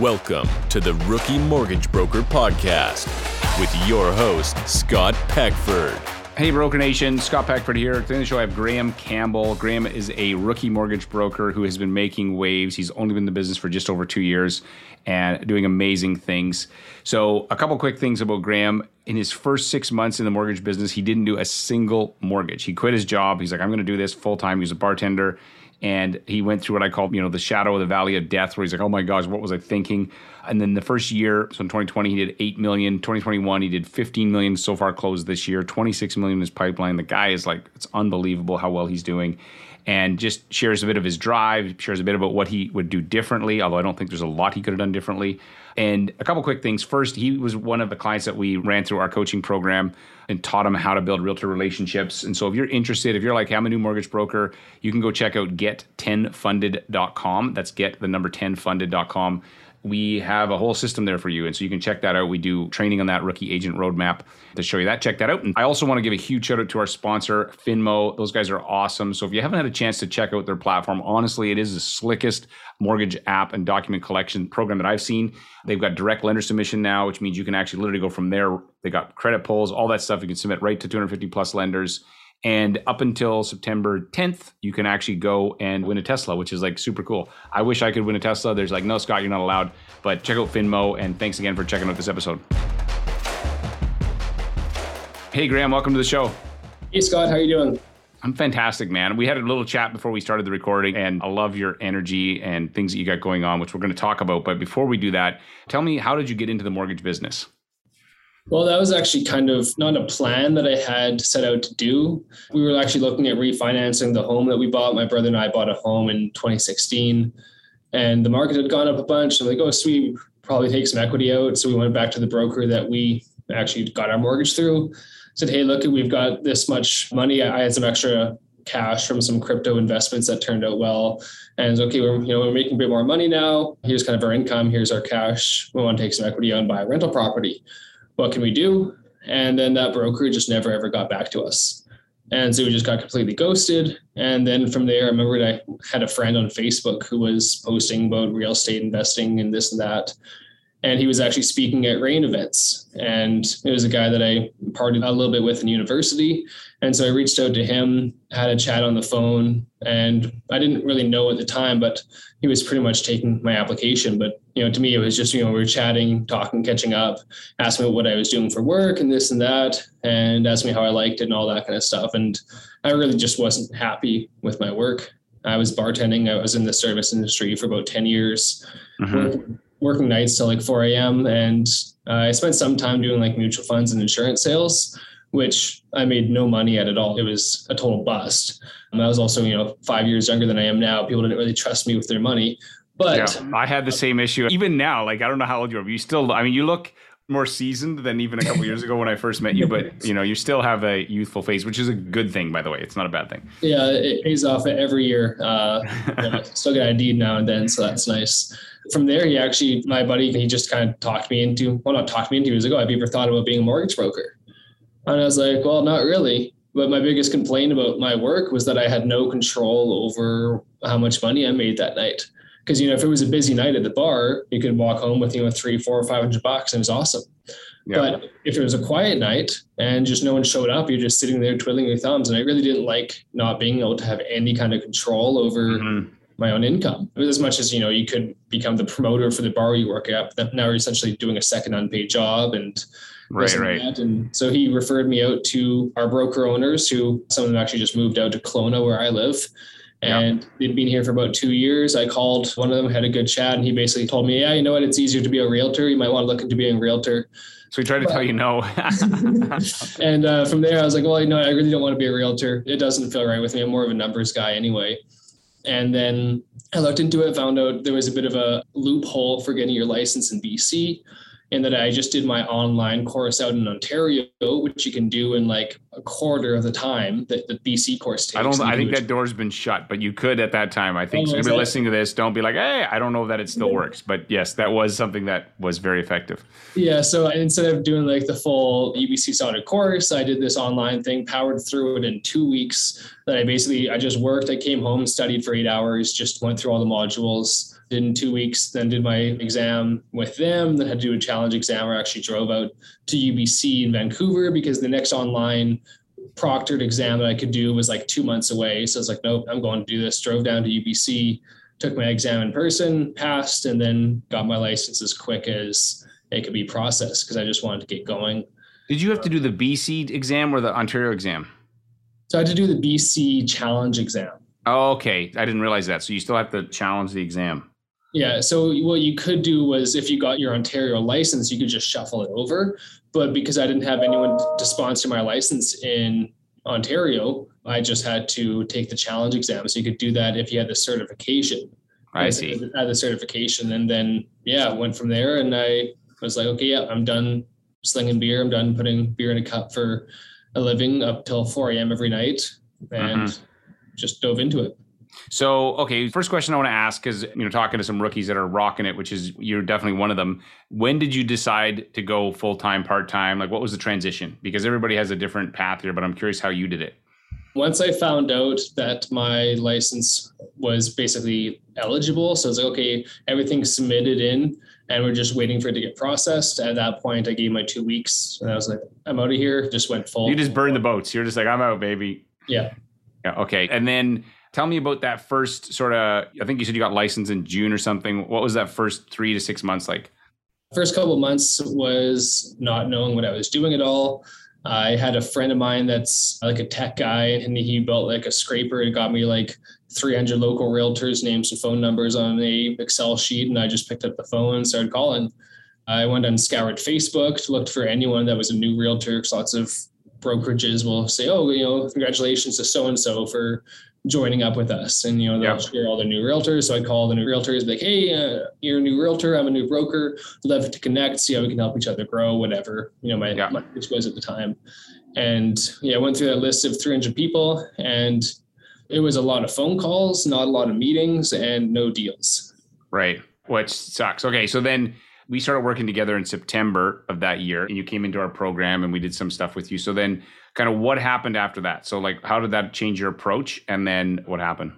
Welcome to the Rookie Mortgage Broker Podcast with your host, Scott Peckford. Hey, Broker Nation, Scott Peckford here. Today on the show, I have Graham Campbell. Graham is a rookie mortgage broker who has been making waves. He's only been in the business for just over two years and doing amazing things. So, a couple quick things about Graham. In his first six months in the mortgage business, he didn't do a single mortgage. He quit his job. He's like, I'm going to do this full time. He was a bartender and he went through what I call, you know, the shadow of the valley of death, where he's like, oh my gosh, what was I thinking? And then the first year, so in 2020, he did 8 million. 2021, he did 15 million so far closed this year, 26 million in his pipeline. The guy is like, it's unbelievable how well he's doing. And just shares a bit of his drive, shares a bit about what he would do differently, although I don't think there's a lot he could have done differently. And a couple quick things. First, he was one of the clients that we ran through our coaching program and taught him how to build realtor relationships. And so if you're interested, if you're like, hey, I'm a new mortgage broker, you can go check out get10funded.com. That's get the number 10funded.com we have a whole system there for you. And so you can check that out. We do training on that rookie agent roadmap to show you that. Check that out. And I also want to give a huge shout out to our sponsor, Finmo. Those guys are awesome. So if you haven't had a chance to check out their platform, honestly, it is the slickest mortgage app and document collection program that I've seen. They've got direct lender submission now, which means you can actually literally go from there. They got credit pulls, all that stuff. You can submit right to 250 plus lenders. And up until September 10th, you can actually go and win a Tesla, which is like super cool. I wish I could win a Tesla. There's like, no, Scott, you're not allowed. But check out Finmo. And thanks again for checking out this episode. Hey, Graham, welcome to the show. Hey, Scott, how you doing? I'm fantastic, man. We had a little chat before we started the recording, and I love your energy and things that you got going on, which we're going to talk about. But before we do that, tell me, how did you get into the mortgage business? Well, that was actually kind of not a plan that I had set out to do. We were actually looking at refinancing the home that we bought. My brother and I bought a home in 2016, and the market had gone up a bunch. I'm like, oh, sweet, probably take some equity out. So we went back to the broker that we actually got our mortgage through. Said, hey, look, we've got this much money. I had some extra cash from some crypto investments that turned out well. And okay, we're you know we're making a bit more money now. Here's kind of our income. Here's our cash. We want to take some equity out and buy a rental property what can we do? And then that broker just never ever got back to us. And so we just got completely ghosted. And then from there, I remember I had a friend on Facebook who was posting about real estate investing and this and that and he was actually speaking at REIN events. And it was a guy that i partied a little bit with in university. And so i reached out to him had a chat on the phone. And i didn't really know at the time but he was pretty much taking my application. But you know to me it was just you know we were chatting talking catching up asked me what i was doing for work and this and that and asked me how i liked it and all that kind of stuff. And i really just wasn't happy with my work. I was bartending. I was in the service industry for about 10 years. Mm-hmm working nights till like 4 a.m. And uh, I spent some time doing like mutual funds and insurance sales, which I made no money at at all. It was a total bust. And I was also, you know, five years younger than I am now. People didn't really trust me with their money. But yeah, I had the same issue. Even now, like I don't know how old you are, but you still, I mean, you look more seasoned than even a couple years ago when I first met you, but you know, you still have a youthful face, which is a good thing, by the way. It's not a bad thing. Yeah, it pays off every year. Uh, yeah, still get ID now and then, so that's nice. From there, he actually, my buddy, he just kind of talked me into, well, not talked me into, he was like, oh, have you ever thought about being a mortgage broker? And I was like, well, not really. But my biggest complaint about my work was that I had no control over how much money I made that night. Because you know, if it was a busy night at the bar, you could walk home with you know three, four, or five hundred bucks, and it was awesome. Yeah. But if it was a quiet night and just no one showed up, you're just sitting there twiddling your thumbs. And I really didn't like not being able to have any kind of control over mm-hmm my own income. As much as you know, you could become the promoter for the bar you work at, but now you're essentially doing a second unpaid job and right, right. And, and so he referred me out to our broker owners, who some of them actually just moved out to Kelowna, where I live. And they'd been here for about two years. I called one of them, had a good chat, and he basically told me, "Yeah, you know what? It's easier to be a realtor. You might want to look into being a realtor." So he tried to tell you no. and uh, from there, I was like, "Well, you know, I really don't want to be a realtor. It doesn't feel right with me. I'm more of a numbers guy anyway." And then I looked into it, found out there was a bit of a loophole for getting your license in BC and that I just did my online course out in Ontario, which you can do in like a quarter of the time that the BC course takes. I don't. I think that door's been shut, but you could at that time. I think oh. Anybody listening to this, don't be like, "Hey, I don't know that it still yeah. works." But yes, that was something that was very effective. Yeah. So instead of doing like the full UBC Sauder course, I did this online thing, powered through it in two weeks. That I basically I just worked. I came home, studied for eight hours, just went through all the modules did in two weeks, then did my exam with them, then had to do a challenge exam or actually drove out to UBC in Vancouver because the next online proctored exam that I could do was like two months away. So I was like, nope, I'm going to do this. Drove down to UBC, took my exam in person, passed, and then got my license as quick as it could be processed because I just wanted to get going. Did you have to do the BC exam or the Ontario exam? So I had to do the BC challenge exam. Oh, okay. I didn't realize that. So you still have to challenge the exam. Yeah. So what you could do was if you got your Ontario license, you could just shuffle it over. But because I didn't have anyone to sponsor my license in Ontario, I just had to take the challenge exam. So you could do that if you had the certification. I see. I had the certification, and then yeah, went from there. And I was like, okay, yeah, I'm done slinging beer. I'm done putting beer in a cup for a living up till 4 a.m. every night, and mm-hmm. just dove into it. So, okay, first question I want to ask is, you know, talking to some rookies that are rocking it, which is you're definitely one of them. When did you decide to go full time, part time? Like, what was the transition? Because everybody has a different path here, but I'm curious how you did it. Once I found out that my license was basically eligible, so it's like, okay, everything's submitted in, and we're just waiting for it to get processed. At that point, I gave my two weeks, and I was like, I'm out of here. Just went full. You just burned the boats. You're just like, I'm out, baby. Yeah. Yeah. Okay. And then Tell me about that first sort of. I think you said you got licensed in June or something. What was that first three to six months like? First couple months was not knowing what I was doing at all. I had a friend of mine that's like a tech guy, and he built like a scraper and got me like 300 local realtors, names and phone numbers on a Excel sheet, and I just picked up the phone and started calling. I went and scoured Facebook, looked for anyone that was a new realtor. Because lots of brokerages will say, "Oh, you know, congratulations to so and so for joining up with us. And you know they'll yep. share all the new realtors. So i call the new realtors like hey uh, you're a new realtor. I'm a new broker. Love to connect see how we can help each other grow whatever you know my, yeah. my was at the time. And yeah i went through that list of 300 people and it was a lot of phone calls not a lot of meetings and no deals. Right. Which sucks. Okay so then we started working together in september of that year and you came into our program and we did some stuff with you. So then kind of what happened after that. So, like, how did that change your approach? And then what happened?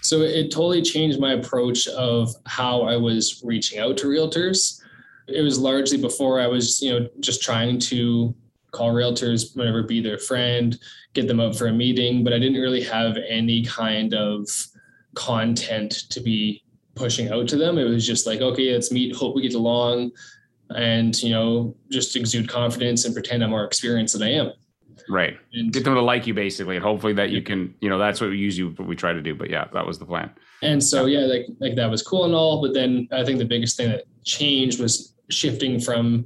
So, it totally changed my approach of how I was reaching out to realtors. It was largely before I was, you know, just trying to call realtors whenever be their friend, get them up for a meeting, but I didn't really have any kind of content to be pushing out to them. It was just like, okay, let's meet, hope we get along, and you know, just exude confidence and pretend I'm more experienced than I am. Right. And Get them to like you basically, and hopefully that you can, you know, that's what we use you, what we try to do. But yeah, that was the plan. And so yeah, like like that was cool and all, but then I think the biggest thing that changed was shifting from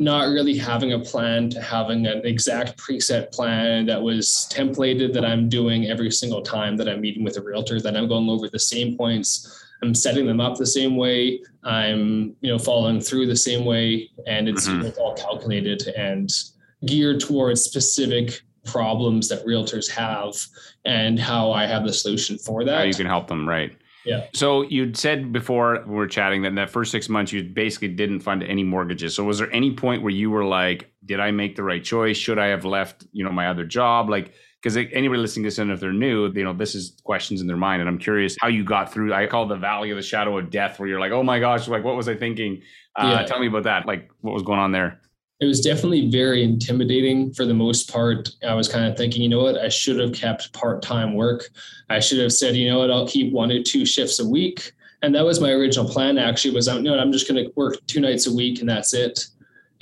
not really having a plan to having an exact preset plan that was templated that I'm doing every single time that I'm meeting with a realtor, that I'm going over the same points. I'm setting them up the same way. I'm, you know, following through the same way, and it's, mm-hmm. it's all calculated and geared towards specific problems that realtors have and how I have the solution for that. How you can help them, right? Yeah. So you'd said before we were chatting that in that first six months you basically didn't fund any mortgages. So was there any point where you were like, did I make the right choice? Should I have left, you know, my other job? Like, because anybody listening to this, and if they're new, you know, this is questions in their mind. And I'm curious how you got through. I call the valley of the shadow of death, where you're like, oh my gosh, like what was I thinking? Uh, yeah. Tell me about that. Like, what was going on there? It was definitely very intimidating for the most part. I was kind of thinking, you know what, I should have kept part time work. I should have said, you know what, I'll keep one or two shifts a week. And that was my original plan actually was, you know, I'm just going to work two nights a week and that's it.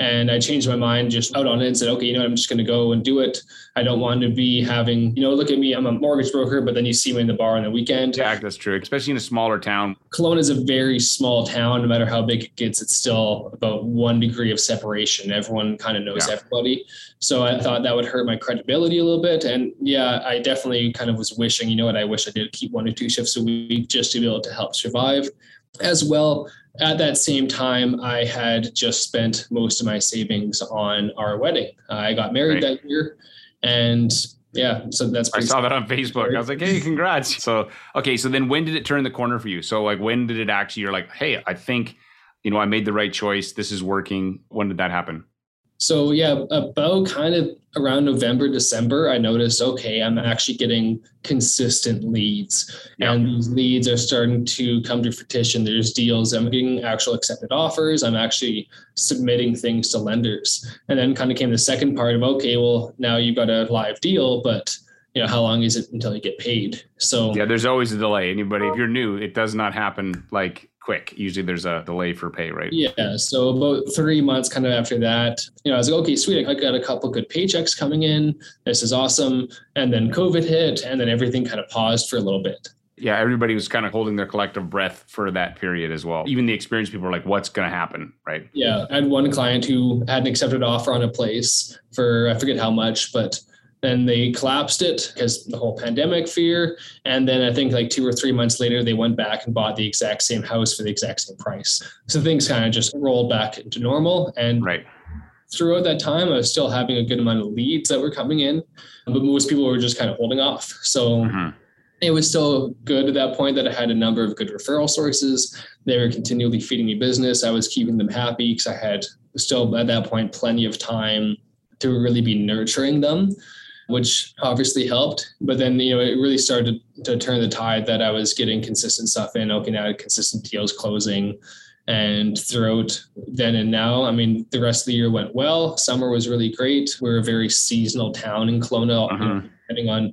And I changed my mind just out on it and said, okay, you know, what, I'm just going to go and do it. I don't want to be having, you know, look at me, I'm a mortgage broker, but then you see me in the bar on the weekend. Yeah, that's true, especially in a smaller town. Kelowna is a very small town. No matter how big it gets, it's still about one degree of separation. Everyone kind of knows yeah. everybody. So I thought that would hurt my credibility a little bit. And yeah, I definitely kind of was wishing, you know what, I wish I did keep one or two shifts a week just to be able to help survive. As well, at that same time, I had just spent most of my savings on our wedding. I got married right. that year, and yeah, so that's. I saw that on Facebook. I was like, "Hey, congrats!" So, okay, so then when did it turn the corner for you? So, like, when did it actually? You're like, "Hey, I think, you know, I made the right choice. This is working." When did that happen? So yeah, about kind of around November, December, I noticed, okay, I'm actually getting consistent leads. Yeah. And these leads are starting to come to fruition. There's deals. I'm getting actual accepted offers. I'm actually submitting things to lenders. And then kind of came the second part of, okay, well, now you've got a live deal, but you know, how long is it until you get paid? So yeah, there's always a delay. Anybody, if you're new, it does not happen like quick. Usually there's a delay for pay, right? Yeah. So about three months kind of after that, you know, I was like, okay, sweet. I got a couple good paychecks coming in. This is awesome. And then COVID hit and then everything kind of paused for a little bit. Yeah, everybody was kind of holding their collective breath for that period as well. Even the experienced people were like, what's going to happen? Right. Yeah. I had one client who had an accepted offer on a place for, I forget how much, but then they collapsed it because the whole pandemic fear. And then I think like two or three months later, they went back and bought the exact same house for the exact same price. So things kind of just rolled back into normal. And right. throughout that time, I was still having a good amount of leads that were coming in, but most people were just kind of holding off. So mm-hmm. it was still good at that point that I had a number of good referral sources. They were continually feeding me business. I was keeping them happy because I had still at that point plenty of time to really be nurturing them which obviously helped. But then, you know, it really started to turn the tide that I was getting consistent stuff in. Okay, now consistent deals closing. And throughout then and now, I mean, the rest of the year went well. Summer was really great. We're a very seasonal town in Kelowna, uh-huh. depending on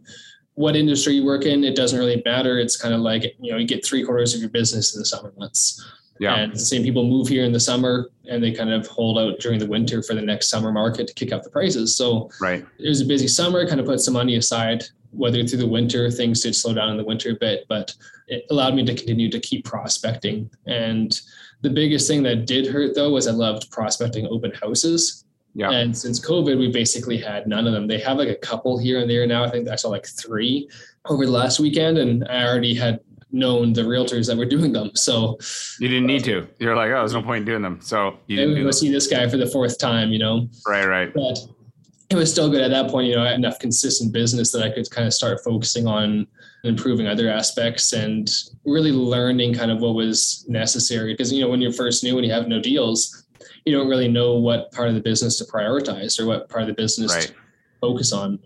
what industry you work in, it doesn't really matter. It's kind of like, you know, you get three quarters of your business in the summer months. Yeah. And the same people move here in the summer and they kind of hold out during the winter for the next summer market to kick up the prices. So right. it was a busy summer, kind of put some money aside, whether through the winter, things did slow down in the winter a bit, but it allowed me to continue to keep prospecting. And the biggest thing that did hurt though was I loved prospecting open houses. Yeah. And since COVID, we basically had none of them. They have like a couple here and there now. I think I saw like three over the last weekend, and I already had known the realtors that were doing them. So you didn't need to. You're like, oh, there's no point in doing them. So you didn't go see this guy for the fourth time, you know? Right, right. But it was still good at that point. You know, I had enough consistent business that I could kind of start focusing on improving other aspects and really learning kind of what was necessary. Because you know, when you're first new and you have no deals, you don't really know what part of the business to prioritize or what part of the business right. to focus on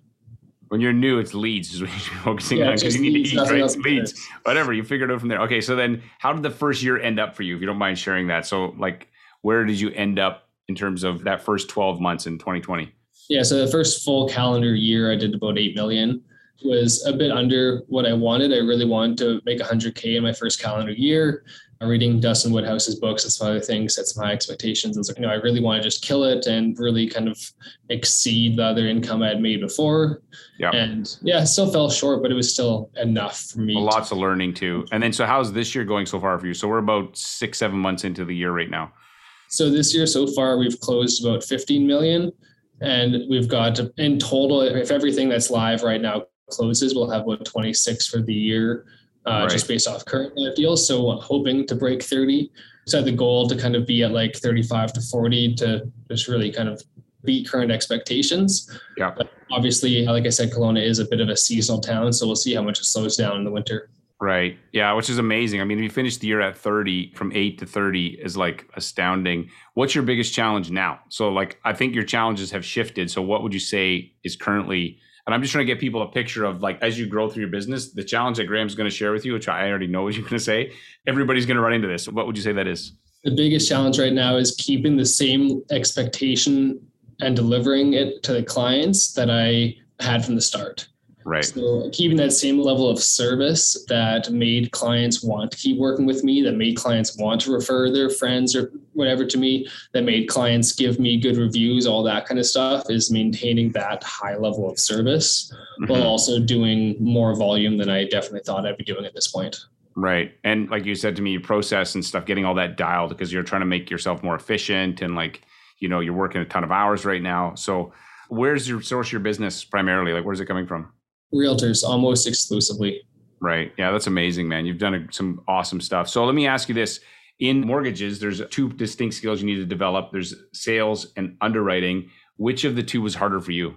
when you're new, it's leads is what you're focusing yeah, on because you need leads, to eat, right? Leads, whatever. You figure it out from there. Okay, so then how did the first year end up for you, if you don't mind sharing that? So, like, where did you end up in terms of that first 12 months in 2020? Yeah, so the first full calendar year, I did about 8 million. It was a bit under what I wanted. I really wanted to make 100K in my first calendar year reading Dustin Woodhouse's books and some other things, set some high expectations. And so, you know, I really want to just kill it and really kind of exceed the other income I had made before. Yeah. And yeah, still fell short, but it was still enough for me. lots of learning too. And then, so how's this year going so far for you? So we're about six, seven months into the year right now. So this year so far, we've closed about 15 million. And we've got in total, if everything that's live right now closes, we'll have about 26 for the year uh, right. just based off current live deals. So hoping to break 30. Set the goal to kind of be at like 35 to 40 to just really kind of beat current expectations. Yeah. But obviously, like I said, Kelowna is a bit of a seasonal town, so we'll see how much it slows down in the winter. Right. Yeah, which is amazing. I mean, if you finish the year at 30 from 8 to 30 is like astounding. What's your biggest challenge now? So like I think your challenges have shifted. So what would you say is currently and I'm just trying to get people a picture of like as you grow through your business, the challenge that Graham's going to share with you, which I already know what you're going to say. Everybody's going to run into this. What would you say that is? The biggest challenge right now is keeping the same expectation and delivering it to the clients that I had from the start. Right. So keeping that same level of service that made clients want to keep working with me, that made clients want to refer their friends or whatever to me, that made clients give me good reviews, all that kind of stuff is maintaining that high level of service mm-hmm. while also doing more volume than I definitely thought I'd be doing at this point. Right. And like you said to me, process and stuff, getting all that dialed because you're trying to make yourself more efficient and like, you know, you're working a ton of hours right now. So where's your source of your business primarily? Like where's it coming from? Realtors almost exclusively. Right. Yeah, that's amazing, man. You've done some awesome stuff. So let me ask you this. In mortgages, there's two distinct skills you need to develop. There's sales and underwriting. Which of the two was harder for you?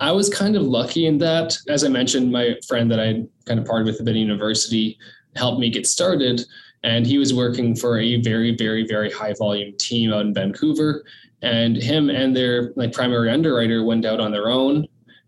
I was kind of lucky in that. As I mentioned, my friend that I kind of parted with at the university helped me get started. and he was working for a very, very, very high volume team out in Vancouver. And him and their like primary underwriter went out on their own.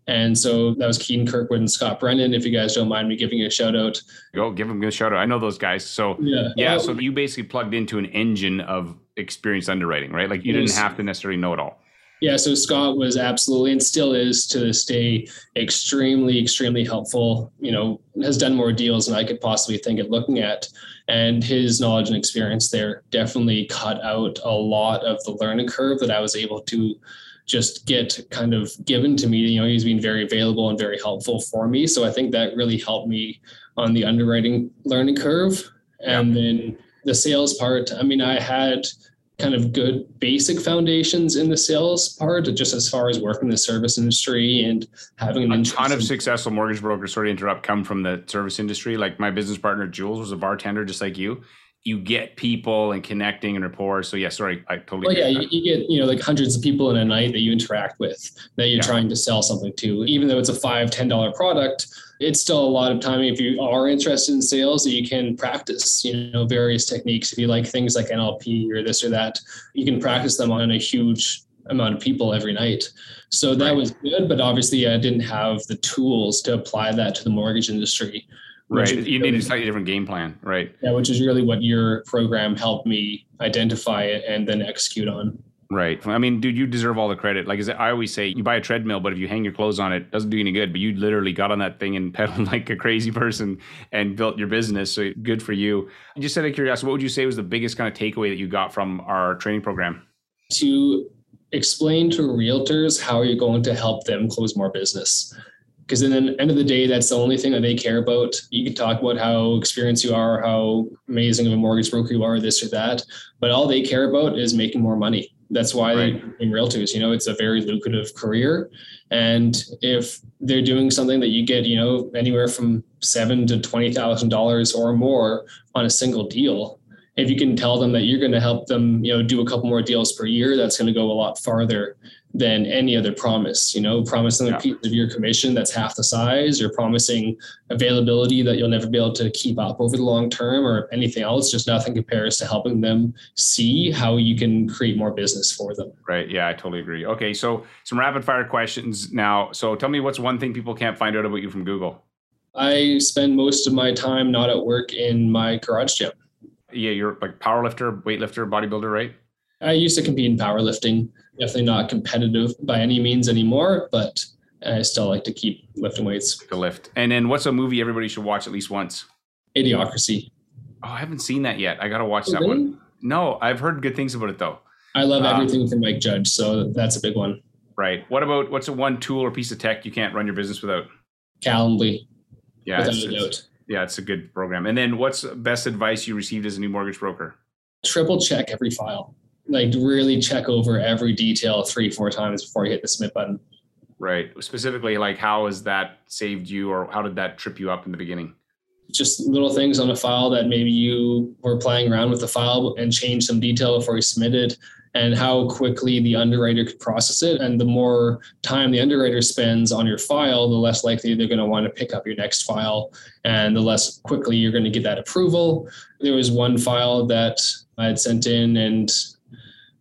And so that was Keaton Kirkwood and Scott Brennan. If you guys don't mind me giving a shout out, go give them a shout out. I know those guys. So yeah, yeah. Uh, so you basically plugged into an engine of experienced underwriting, right? Like you didn't have to necessarily know it all. Yeah, so Scott was absolutely and still is to this day extremely, extremely helpful. You know, has done more deals than I could possibly think of looking at. And his knowledge and experience there definitely cut out a lot of the learning curve that I was able to just get kind of given to me. You know, he's been very available and very helpful for me. So I think that really helped me on the underwriting learning curve. And yeah. then the sales part, I mean, I had kind of good basic foundations in the sales part, just as far as working in the service industry and having an a ton of successful mortgage brokers. Sorry to interrupt. Come from the service industry. Like my business partner Jules was a bartender, just like you. You get people and connecting and rapport. So yeah, sorry, I totally. Well, yeah, you, you, get you know like hundreds of people in a night that you interact with that you're yeah. trying to sell something to, even though it's a five ten dollar product it's still a lot of time if you are interested in sales that you can practice you know various techniques if you like things like nlp or this or that you can practice them on a huge amount of people every night so that right. was good but obviously i didn't have the tools to apply that to the mortgage industry right you need a slightly different game plan right yeah which is really what your program helped me identify it and then execute on Right. I mean, dude, you deserve all the credit. Like I always say, you buy a treadmill, but if you hang your clothes on it, it doesn't do any good. But you literally got on that thing and pedaled like a crazy person and built your business. So good for you. I just out of curiosity, what would you say was the biggest kind of takeaway that you got from our training program? To explain to realtors how you're going to help them close more business. Because in the end of the day, that's the only thing that they care about. You can talk about how experienced you are, how amazing of a mortgage broker you are, this or that, but all they care about is making more money that's why right. they in realtors. You know, it's a very lucrative career, and if they're doing something that you get, you know, anywhere from seven to twenty thousand dollars or more on a single deal, if you can tell them that you're going to help them, you know, do a couple more deals per year, that's going to go a lot farther than any other promise. You know, promising yeah. a piece of your commission that's half the size, or promising availability that you'll never be able to keep up over the long term, or anything else. Just nothing compares to helping them see how you can create more business for them. Right. Yeah, I totally agree. Okay, so some rapid fire questions now. So tell me, what's one thing people can't find out about you from Google? I spend most of my time not at work in my garage gym. Yeah, you're like powerlifter, weightlifter, bodybuilder, right? I used to compete in powerlifting. Definitely not competitive by any means anymore, but I still like to keep lifting weights. To lift. And then what's a movie everybody should watch at least once? Idiocracy. Oh, I haven't seen that yet. I got to watch oh, that really? one. No, I've heard good things about it though. I love um, everything from Mike Judge, so that's a big one. Right. What about what's a one tool or piece of tech you can't run your business without? Calendly. Yeah, without it's, a doubt. Yeah, it's a good program. And then what's best advice you received as a new mortgage broker? Triple check every file like really check over every detail three, four times before you hit the submit button. Right. Specifically, like how has that saved you or how did that trip you up in the beginning? Just little things on a file that maybe you were playing around with the file and changed some detail before you submitted and how quickly the underwriter could process it. And the more time the underwriter spends on your file, the less likely they're going to want to pick up your next file and the less quickly you're going to get that approval. There was one file that I had sent in and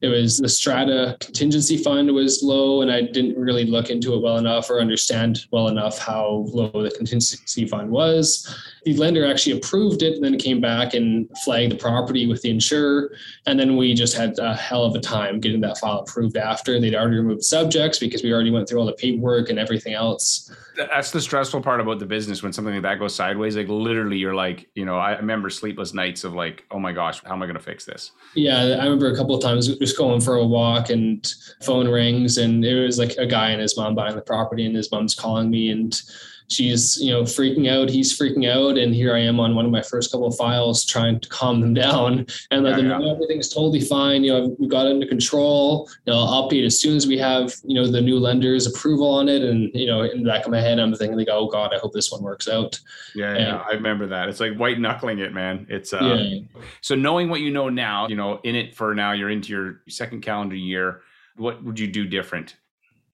it was the strata contingency fund was low and i didn't really look into it well enough or understand well enough how low the contingency fund was the lender actually approved it and then came back and flagged the property with the insurer. And then we just had a hell of a time getting that file approved after they'd already removed subjects because we already went through all the paperwork and everything else. That's the stressful part about the business when something like that goes sideways. Like literally you're like you know i remember sleepless nights of like oh my gosh how am i going to fix this? Yeah i remember a couple of times just going for a walk and phone rings and it was like a guy and his mom buying the property and his mom's calling me and she's you know freaking out he's freaking out and here i am on one of my first couple of files trying to calm them down and let yeah, them know yeah. everything's totally fine you know we've got it under control you know i'll update as soon as we have you know the new lender's approval on it and you know in the back of my head i'm thinking like oh god i hope this one works out. Yeah and, yeah i remember that. It's like white knuckling it man. It's uh yeah. so knowing what you know now you know in it for now you're into your second calendar year what would you do different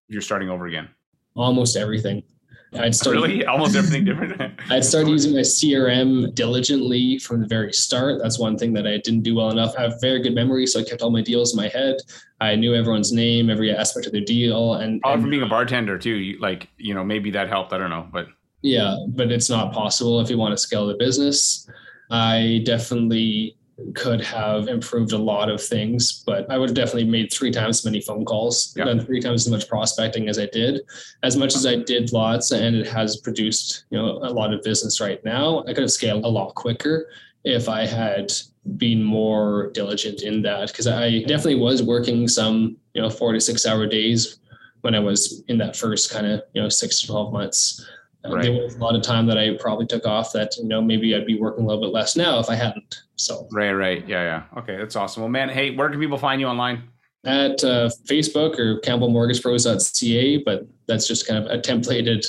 if you're starting over again? Almost everything I'd start really almost everything different. I'd started using my CRM diligently from the very start. That's one thing that I didn't do well enough. I have very good memory, so I kept all my deals in my head. I knew everyone's name, every aspect of their deal, and, oh, and from being a bartender too. You, like you know maybe that helped. I don't know, but yeah, but it's not possible if you want to scale the business. I definitely could have improved a lot of things, but I would have definitely made three times as many phone calls, Yeah. done three times as much prospecting as I did. As much as I did lots and it has produced, you know, a lot of business right now, I could have scaled a lot quicker if I had been more diligent in that. Because I definitely was working some, you know, four to six hour days when I was in that first kind of, you know, six to 12 months. Uh, There was a lot of time that I probably took off that, you know, maybe I'd be working a little bit less now if I hadn't. So right, right, yeah, yeah. Okay, that's awesome. Well, man, hey, where can people find you online? at uh, Facebook or CampbellMortgagePros.ca, but that's just kind of a templated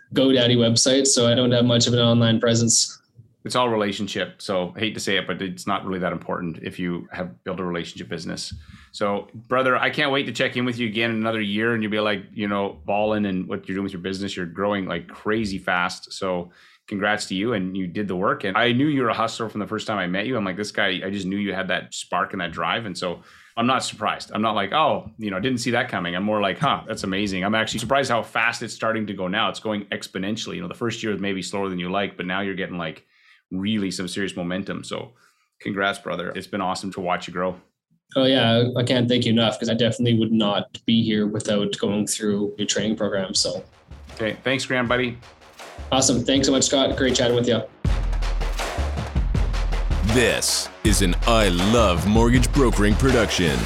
GoDaddy website. So I don't have much of an online presence. It's all relationship. So I hate to say it, but it's not really that important if you have built a relationship business. So, brother, I can't wait to check in with you again in another year, and you'll be like, you know, balling and what you're doing with your business. You're growing like crazy fast. So, congrats to you, and you did the work. And I knew you were a hustler from the first time I met you. I'm like, this guy. I just knew you had that spark and that drive, and so. I'm not surprised. I'm not like, oh, you know, I didn't see that coming. I'm more like, huh, that's amazing. I'm actually surprised how fast it's starting to go now. It's going exponentially. You know, the first year was maybe slower than you like, but now you're getting like really some serious momentum. So congrats, brother. It's been awesome to watch you grow. Oh yeah, I can't thank you enough because I definitely would not be here without going through your training program. So Okay. Thanks, Graham, buddy. awesome. Thanks so much, Scott. Great chatting with you. This is an I Love Mortgage Brokering production.